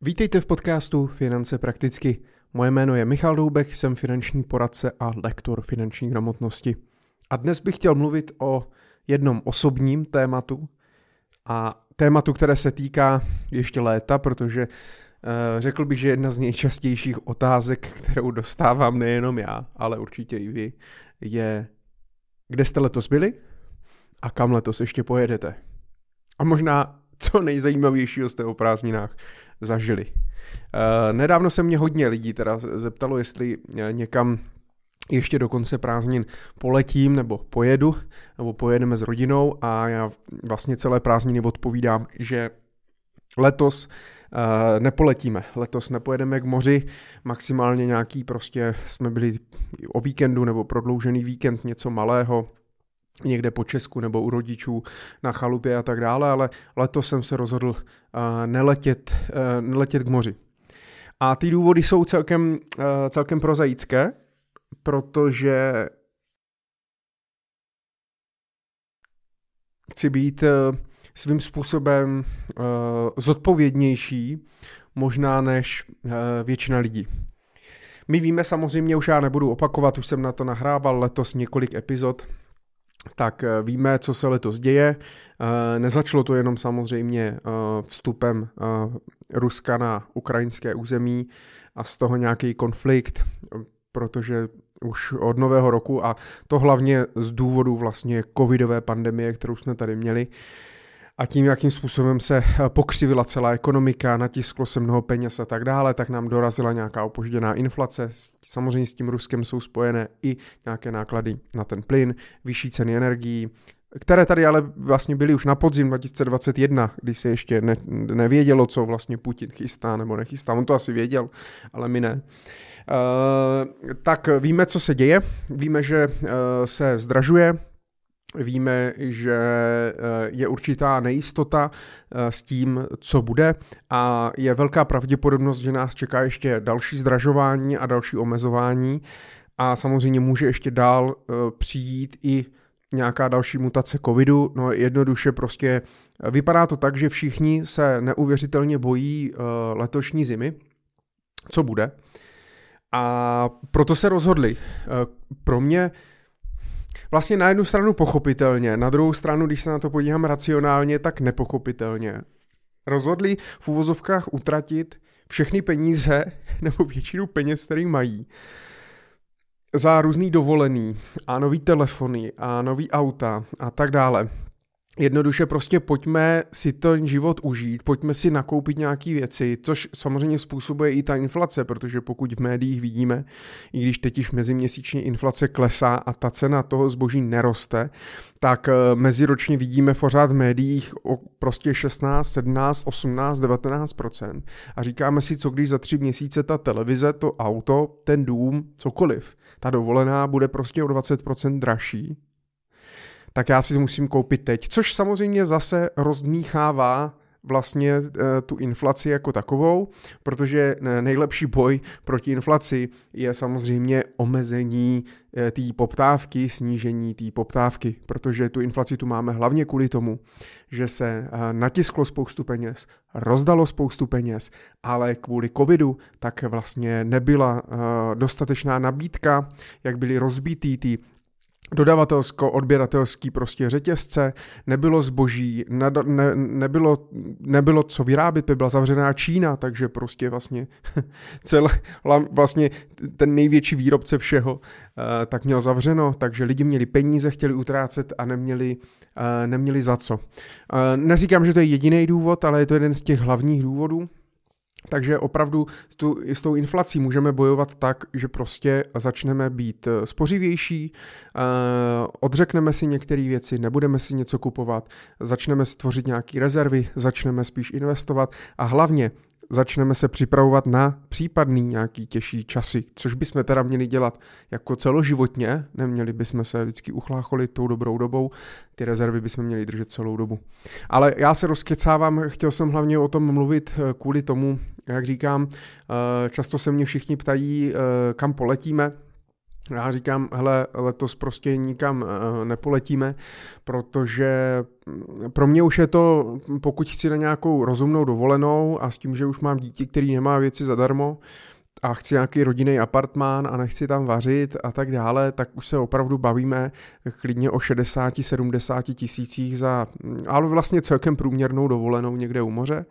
Vítejte v podcastu Finance prakticky. Moje jméno je Michal Doubek, jsem finanční poradce a lektor finanční gramotnosti. A dnes bych chtěl mluvit o jednom osobním tématu a tématu, které se týká ještě léta, protože uh, řekl bych, že jedna z nejčastějších otázek, kterou dostávám nejenom já, ale určitě i vy, je, kde jste letos byli a kam letos ještě pojedete. A možná co nejzajímavějšího jste o prázdninách zažili. Uh, nedávno se mě hodně lidí teda zeptalo, jestli eh, někam ještě do konce prázdnin poletím nebo pojedu, nebo pojedeme s rodinou a já vlastně celé prázdniny odpovídám, že letos uh, nepoletíme, letos nepojedeme k moři, maximálně nějaký prostě jsme byli o víkendu nebo prodloužený víkend, něco malého, někde po Česku nebo u rodičů na chalupě a tak dále, ale letos jsem se rozhodl uh, neletět, uh, neletět k moři. A ty důvody jsou celkem, uh, celkem prozaické, protože chci být svým způsobem zodpovědnější možná než většina lidí. My víme samozřejmě, už já nebudu opakovat, už jsem na to nahrával letos několik epizod, tak eh, víme, co se letos děje. Eh, nezačalo to jenom samozřejmě eh, vstupem Ruska na ukrajinské území a z toho nějaký konflikt, protože už od nového roku a to hlavně z důvodu vlastně covidové pandemie, kterou jsme tady měli, a tím, jakým způsobem se eh, pokřivila celá ekonomika, natisklo se mnoho peněz a tak dále, tak nám dorazila nějaká opožděná inflace. Samozřejmě s tím Ruskem jsou spojené i nějaké náklady na ten plyn, vyšší ceny energií, které tady ale vlastně byly už na podzim 2021, kdy se ještě ne, nevědělo, co vlastně Putin chystá nebo nechystá. On to asi věděl, ale my ne. Uh, tak víme, co se děje. Víme, že uh, se zdražuje, Víme, že eh, je určitá nejistota eh, s tím, co bude a je velká pravděpodobnost, že nás čeká ještě další zdražování a další omezování a samozřejmě může ještě dál eh, přijít i nějaká další mutace covidu, no jednoduše prostě vypadá to tak, že všichni se neuvěřitelně bojí letošní zimy, co bude a proto se rozhodli. Pro mě vlastně na jednu stranu pochopitelně, na druhou stranu, když se na to podívám racionálně, tak nepochopitelně. Rozhodli v úvozovkách utratit všechny peníze, nebo většinu peněz, který mají, za různý dovolený a nový telefony a nový auta a tak dále. Jednoduše prostě pojďme si ten život užít, pojďme si nakoupit nějaké věci, což samozřejmě způsobuje i ta inflace, protože pokud v médiích vidíme, i když teď již meziměsíčně inflace klesá a ta cena toho zboží neroste, tak eh, meziročně vidíme pořád v médiích o prostě 16, 17, 18, 19% A říkáme si, co když za tři měsíce ta televize, to auto, ten dům, cokoliv, ta dovolená bude prostě o 20% dražší tak já si to musím koupit teď, což samozřejmě zase rozdmíchává vlastně e, tu inflaci jako takovou, protože nejlepší boj proti inflaci je samozřejmě omezení e, té poptávky, snížení té poptávky, protože tu inflaci tu máme hlavně kvůli tomu, že se natisklo spoustu peněz, rozdalo spoustu peněz, ale kvůli covidu tak vlastně nebyla dostatečná nabídka, jak byly rozbitý ty dodavatelsko-odběratelský prostě řetězce, nebylo zboží, ne, ne, nebylo, nebylo co vyrábět, byla zavřená Čína, takže prostě vlastně celé, vlastně ten největší výrobce všeho uh, tak měl zavřeno, takže lidi měli peníze, chtěli utrácet a neměli, uh, neměli za co. Uh, neříkám, že to je jediný důvod, ale je to jeden z těch hlavních důvodů, takže opravdu tu, s tou inflací můžeme bojovat tak, že prostě začneme být eh, spořivější, eh, odřekneme si některé věci, nebudeme si něco kupovat, začneme stvořit nějaké rezervy, začneme spíš investovat a hlavně začneme se připravovat na případný nějaký těžší časy, což bychom teda měli dělat jako celoživotně, neměli bychom se vždycky uchlácholit tou dobrou dobou, ty rezervy bychom měli držet celou dobu. Ale já se rozkecávám, chtěl jsem hlavně o tom mluvit eh, kvůli tomu, jak říkám, eh, často se mě všichni ptají, eh, kam poletíme, Já říkám, hele, letos prostě nikam uh, nepoletíme, protože mm, pro mě už je to, pokud chci na nějakou rozumnou dovolenou a s tím, že už mám dítě, který nemá věci zadarmo, a chci nějaký rodinný apartmán a nechci tam vařit a tak dále, tak už se opravdu bavíme klidně o 60-70 tisících za, ale vlastně celkem průměrnou dovolenou někde u moře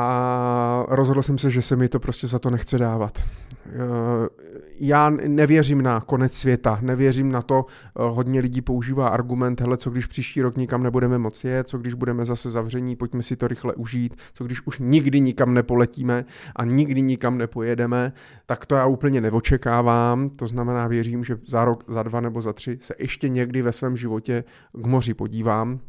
a rozhodl jsem se, že se mi to prostě za to nechce dávat. Eh, já nevěřím na konec světa, nevěřím na to, eh, hodně lidí používá argument, hele, co když příští rok nikam nebudeme moc jet, co když budeme zase zavření, pojďme si to rychle užít, co když už nikdy nikam nepoletíme a nikdy nikam nepojedeme, tak to já úplně neočekávám, to znamená věřím, že za rok, za dva nebo za tři se ještě někdy ve svém životě k moři podívám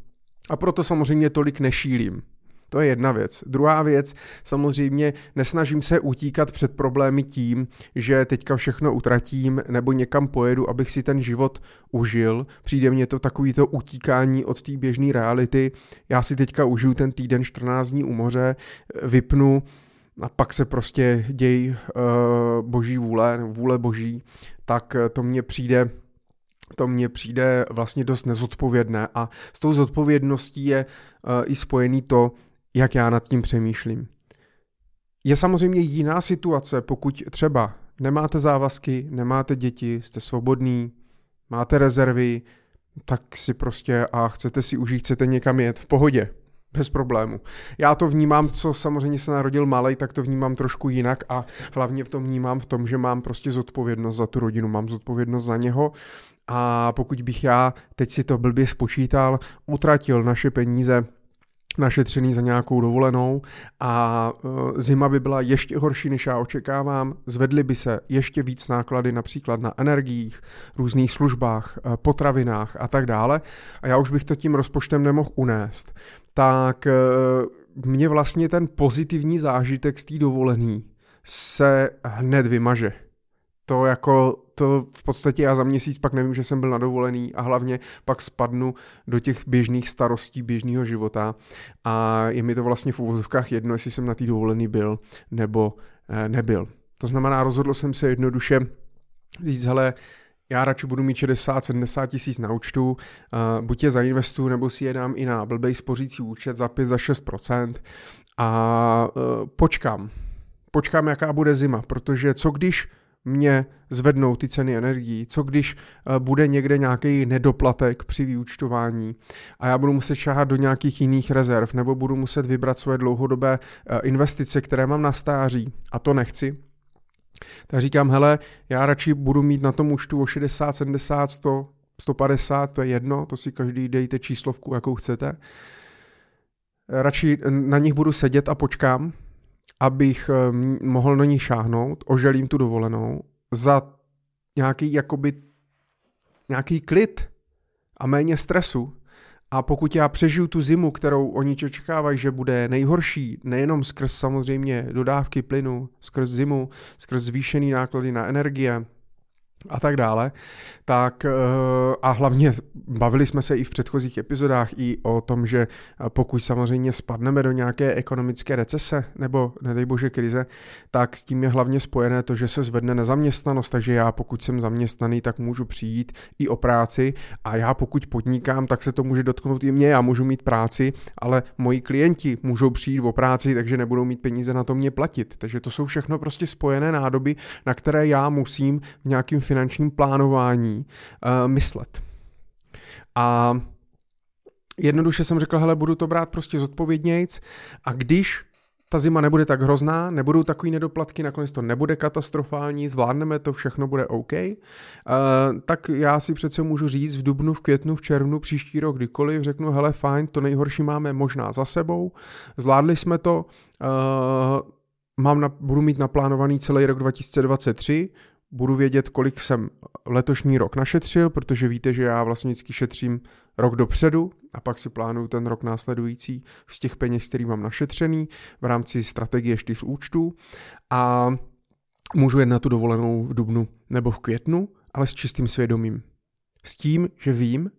a proto samozřejmě tolik nešílím. To je jedna věc. Druhá věc, samozřejmě nesnažím se utíkat před problémy tím, že teďka všechno utratím nebo někam pojedu, abych si ten život užil. Přijde mně to takový to utíkání od té běžné reality. Já si teďka užiju ten týden 14 dní u moře, vypnu, a pak se prostě děj uh, boží vůle, vůle boží, tak to mně přijde to mně přijde vlastně dost nezodpovědné a s tou zodpovědností je uh, i spojený to, jak já nad tím přemýšlím. Je samozřejmě jiná situace, pokud třeba nemáte závazky, nemáte děti, jste svobodný, máte rezervy, tak si prostě a chcete si užít, chcete někam jet v pohodě, bez problému. Já to vnímám, co samozřejmě se narodil malý, tak to vnímám trošku jinak a hlavně v tom vnímám v tom, že mám prostě zodpovědnost za tu rodinu, mám zodpovědnost za něho a pokud bych já, teď si to blbě spočítal, utratil naše peníze našetřený za nějakou dovolenou a e, zima by byla ještě horší, než já očekávám. Zvedly by se ještě víc náklady například na energiích, různých službách, e, potravinách a tak dále. A já už bych to tím rozpočtem nemohl unést. Tak e, mě vlastně ten pozitivní zážitek z té dovolený se hned vymaže. To jako to v podstatě já za měsíc pak nevím, že jsem byl na dovolený a hlavně pak spadnu do těch běžných starostí běžného života a je mi to vlastně v uvozovkách jedno, jestli jsem na té dovolený byl nebo eh, nebyl. To znamená, rozhodl jsem se jednoduše říct, hele, já radši budu mít 60-70 tisíc na účtu, uh, buď je zainvestuju, nebo si je dám i na blbej spořící účet za 5, za 6% a uh, počkám. Počkám, jaká bude zima, protože co když mě zvednou ty ceny energií, co když eh, bude někde nějaký nedoplatek při vyúčtování a já budu muset šáhat do nějakých jiných rezerv nebo budu muset vybrat svoje dlouhodobé eh, investice, které mám na stáří a to nechci, tak říkám, hele, já radši budu mít na tom účtu o 60, 70, 100, 150, to je jedno, to si každý dejte číslovku, jakou chcete. Radši na nich budu sedět a počkám, abych eh, mohl na ní šáhnout, oželím tu dovolenou za nějaký jakoby nějaký klid a méně stresu. A pokud já přežiju tu zimu, kterou oni očekávají, že bude nejhorší, nejenom skrz samozřejmě dodávky plynu, skrz zimu, skrz zvýšený náklady na energie, a tak dále, tak eh, a hlavně bavili jsme se i v předchozích epizodách i o tom, že pokud samozřejmě spadneme do nějaké ekonomické recese nebo nedej bože krize, tak s tím je hlavně spojené to, že se zvedne nezaměstnanost, takže já pokud jsem zaměstnaný, tak můžu přijít i o práci a já pokud podnikám, tak se to může dotknout i mě, já můžu mít práci, ale moji klienti můžou přijít o práci, takže nebudou mít peníze na to mě platit. Takže to jsou všechno prostě spojené nádoby, na které já musím v nějakým finančním plánování uh, myslet. A jednoduše jsem řekl, hele, budu to brát prostě zodpovědnějc a když ta zima nebude tak hrozná, nebudou takový nedoplatky, nakonec to nebude katastrofální, zvládneme to, všechno bude OK, uh, tak já si přece můžu říct v dubnu, v květnu, v červnu, příští rok, kdykoliv, řeknu, hele, fajn, to nejhorší máme možná za sebou, zvládli jsme to, uh, mám na, budu mít naplánovaný celý rok 2023, budu vědět, kolik jsem letošní rok našetřil, protože víte, že já vlastně vždycky šetřím rok dopředu a pak si plánuju ten rok následující z těch peněz, který mám našetřený v rámci strategie čtyř účtů a můžu jet na tu dovolenou v dubnu nebo v květnu, ale s čistým svědomím. S tím, že vím,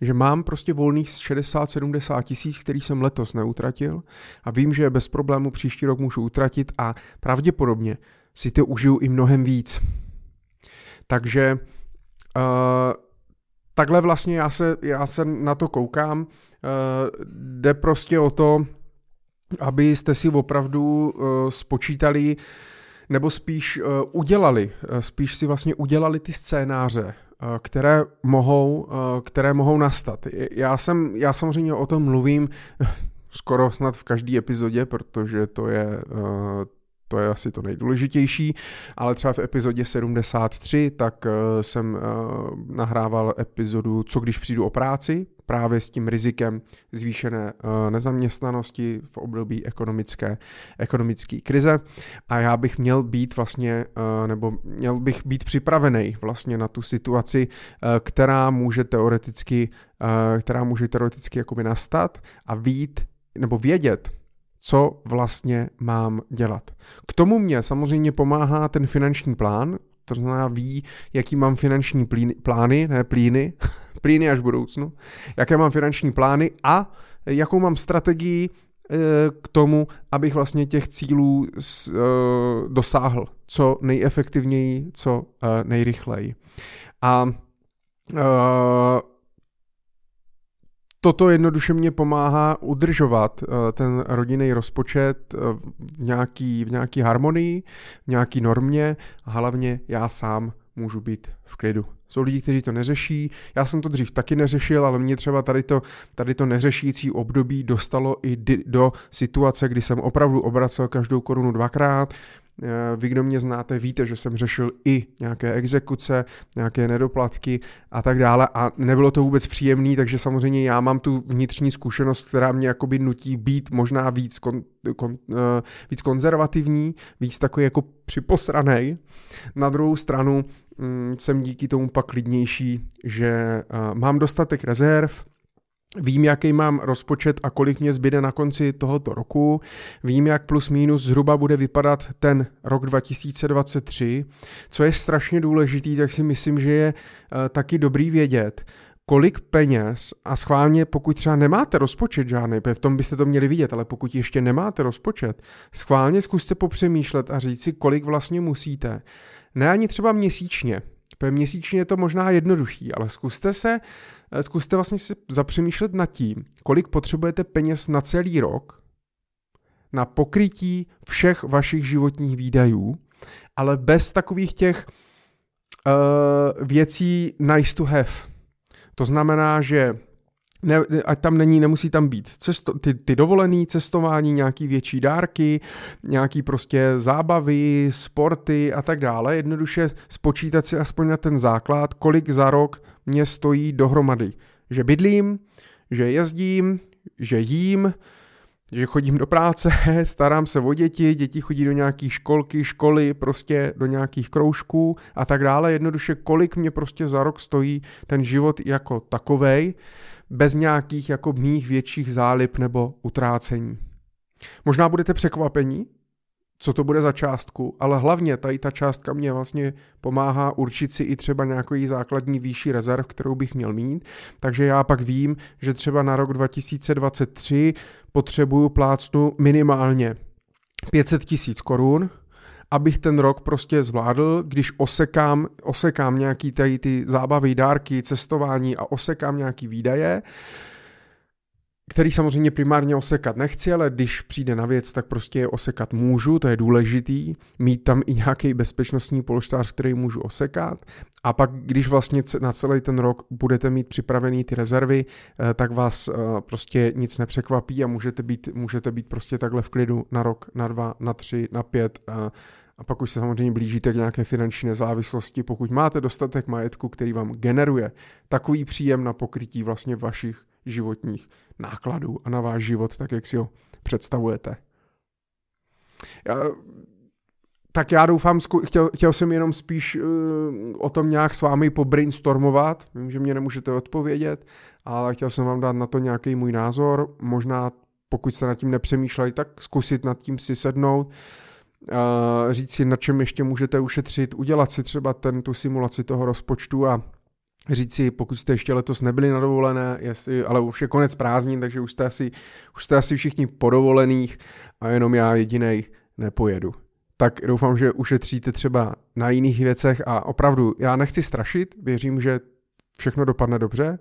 že mám prostě volných 60-70 tisíc, který jsem letos neutratil a vím, že bez problému příští rok můžu utratit a pravděpodobně si to užiju i mnohem víc. Takže uh, takhle vlastně já se, já se na to koukám. Uh, jde prostě o to, abyste si opravdu uh, spočítali, nebo spíš uh, udělali, uh, spíš si vlastně udělali ty scénáře, které mohou, které mohou nastat. Já jsem, já samozřejmě o tom mluvím skoro snad v každé epizodě, protože to je, to je asi to nejdůležitější, ale třeba v epizodě 73 tak uh, jsem uh, nahrával epizodu Co když přijdu o práci, právě s tím rizikem zvýšené uh, nezaměstnanosti v období ekonomické, ekonomické krize. A já bych měl být vlastně, nebo měl bych být připravený vlastně na tu situaci, která může teoreticky, která může teoreticky jakoby nastat a vít nebo vědět, co vlastně mám dělat. K tomu mě samozřejmě pomáhá ten finanční plán, to znamená ví, jaký mám finanční plíny, plány, ne plíny, plíny až v budoucnu, jaké mám finanční plány a jakou mám strategii eh, k tomu, abych vlastně těch cílů eh, dosáhl co nejefektivněji, co eh, nejrychleji. A toto jednoduše mě pomáhá udržovat eh, ten rodinný rozpočet eh, v nějaký, v nějaký harmonii, v nějaký normě a hlavně já sám můžu být v klidu. Jsou lidi, kteří to neřeší. Já jsem to dřív taky neřešil, ale mě třeba tady to, tady to neřešící období dostalo i do situace, kdy jsem opravdu obracel každou korunu dvakrát, vy, kdo mě znáte, víte, že jsem řešil i nějaké exekuce, nějaké nedoplatky a tak dále a nebylo to vůbec příjemný, takže samozřejmě já mám tu vnitřní zkušenost, která mě jakoby nutí být možná víc, kon, kon, uh, víc konzervativní, víc takový jako připosranej. Na druhou stranu um, jsem díky tomu pak klidnější, že uh, mám dostatek rezerv, Vím, jaký mám rozpočet a kolik mě zbyde na konci tohoto roku. Vím, jak plus minus zhruba bude vypadat ten rok 2023. Co je strašně důležitý, tak si myslím, že je uh, taky dobrý vědět, kolik peněz a schválně, pokud třeba nemáte rozpočet žádný, v tom byste to měli vidět, ale pokud ještě nemáte rozpočet, schválně zkuste popřemýšlet a říct si, kolik vlastně musíte. Ne ani třeba měsíčně, Protože měsíčně je to možná jednoduchý, ale zkuste se, eh, zkuste vlastně si zapřemýšlet nad tím, kolik potřebujete peněz na celý rok, na pokrytí všech vašich životních výdajů, ale bez takových těch uh, věcí nice to have. To znamená, že ne, ať tam není, nemusí tam být cesto, ty, ty dovolený cestování, nějaký větší dárky, nějaký prostě zábavy, sporty a tak dále. Jednoduše spočítat si aspoň na ten základ, kolik za rok mě stojí dohromady. Že bydlím, že jezdím, že jím, že chodím do práce, starám se o děti, děti chodí do nějakých školky, školy, prostě do nějakých kroužků a tak dále. Jednoduše, kolik mě prostě za rok stojí ten život jako takovej bez nějakých jako mých větších zálib nebo utrácení. Možná budete překvapení, co to bude za částku, ale hlavně tady ta částka mě vlastně pomáhá určit si i třeba nějaký základní výšší rezerv, kterou bych měl mít, takže já pak vím, že třeba na rok 2023 potřebuju plácnu minimálně 500 tisíc korun, abych ten rok prostě zvládl, když osekám, osekám nějaký tady ty zábavy, dárky, cestování a osekám nějaký výdaje, který samozřejmě primárně osekat nechci, ale když přijde na věc, tak prostě je osekat můžu, to je důležitý, mít tam i nějaký bezpečnostní polštář, který můžu osekat. A pak, když vlastně na celý ten rok budete mít připravený ty rezervy, eh, tak vás eh, prostě nic nepřekvapí a můžete být, můžete být prostě takhle v klidu na rok, na dva, na tři, na pět eh, a pak už se samozřejmě blížíte k nějaké finanční nezávislosti, pokud máte dostatek majetku, který vám generuje takový příjem na pokrytí vlastně vašich životních nákladů a na váš život, tak jak si ho představujete. Já, tak já doufám, chtěl, chtěl jsem jenom spíš uh, o tom nějak s vámi pobrainstormovat, vím, že mě nemůžete odpovědět, ale chtěl jsem vám dát na to nějaký můj názor, možná pokud jste nad tím nepřemýšleli, tak zkusit nad tím si sednout, uh, říct si, na čem ještě můžete ušetřit, udělat si třeba ten, tu simulaci toho rozpočtu a říct si, pokud jste ještě letos nebyli na dovolené, jestli, ale už je konec prázdnin, takže už jste asi, už jste asi všichni po dovolených a jenom já jedinej nepojedu. tak doufám, že ušetříte třeba na jiných věcech a opravdu já nechci strašit, věřím, že všechno dopadne dobře,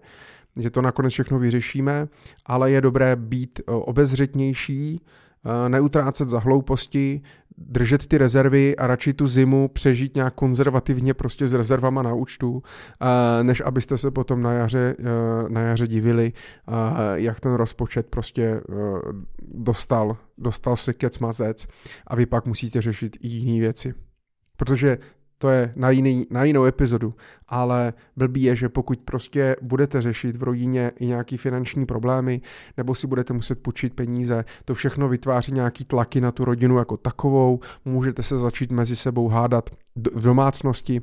že to nakonec všechno vyřešíme, ale je dobré být obezřetnější, neutrácet za hlouposti, držet ty rezervy a radši tu zimu přežít nějak konzervativně prostě s rezervama na účtu, než abyste se potom na jaře, na jaře divili, jak ten rozpočet prostě dostal, dostal se kec mazec a vy pak musíte řešit i jiné věci. Protože to je na, jiný, na jinou epizodu, ale blbý je, že pokud prostě budete řešit v rodině i nějaký finanční problémy, nebo si budete muset půjčit peníze, to všechno vytváří nějaký tlaky na tu rodinu jako takovou, můžete se začít mezi sebou hádat v domácnosti,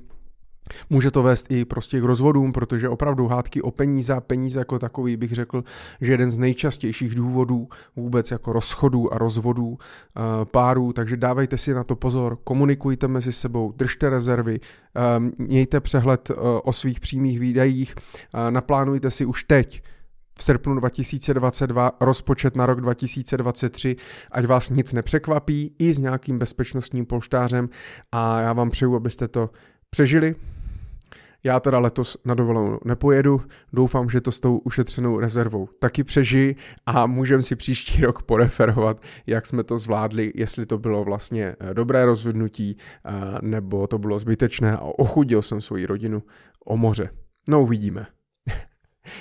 Může to vést i prostě k rozvodům, protože opravdu hádky o peníze a peníze jako takový bych řekl, že jeden z nejčastějších důvodů vůbec jako rozchodů a rozvodů uh, párů, takže dávejte si na to pozor, komunikujte mezi sebou, držte rezervy, uh, mějte přehled uh, o svých přímých výdajích, naplánujte si už teď v srpnu 2022 rozpočet na rok 2023, ať vás nic nepřekvapí, i s nějakým bezpečnostním polštářem. A já vám přeju, abyste to přežili, já teda letos na dovolenou nepojedu, doufám, že to s tou ušetřenou rezervou taky přežiji a můžeme si příští rok poreferovat, jak jsme to zvládli, jestli to bylo vlastně eh, dobré rozhodnutí, eh, nebo to bylo zbytečné a ochudil jsem svoji rodinu o moře. No uvidíme.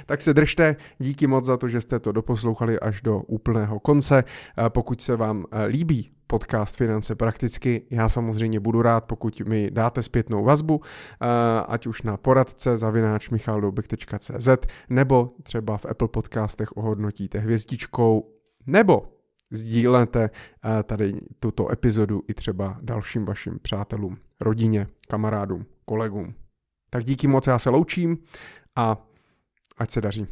Tak se držte, díky moc za to, že jste to doposlouchali až do úplného konce. Pokud se vám líbí podcast Finance prakticky, já samozřejmě budu rád, pokud mi dáte zpětnou vazbu, e, ať už na poradce zavináč michaldoubek.cz nebo třeba v Apple podcastech ohodnotíte hvězdičkou nebo sdílete e, tady tuto epizodu i třeba dalším vašim přátelům, rodině, kamarádům, kolegům. Tak díky moc, já se loučím a ať se daří.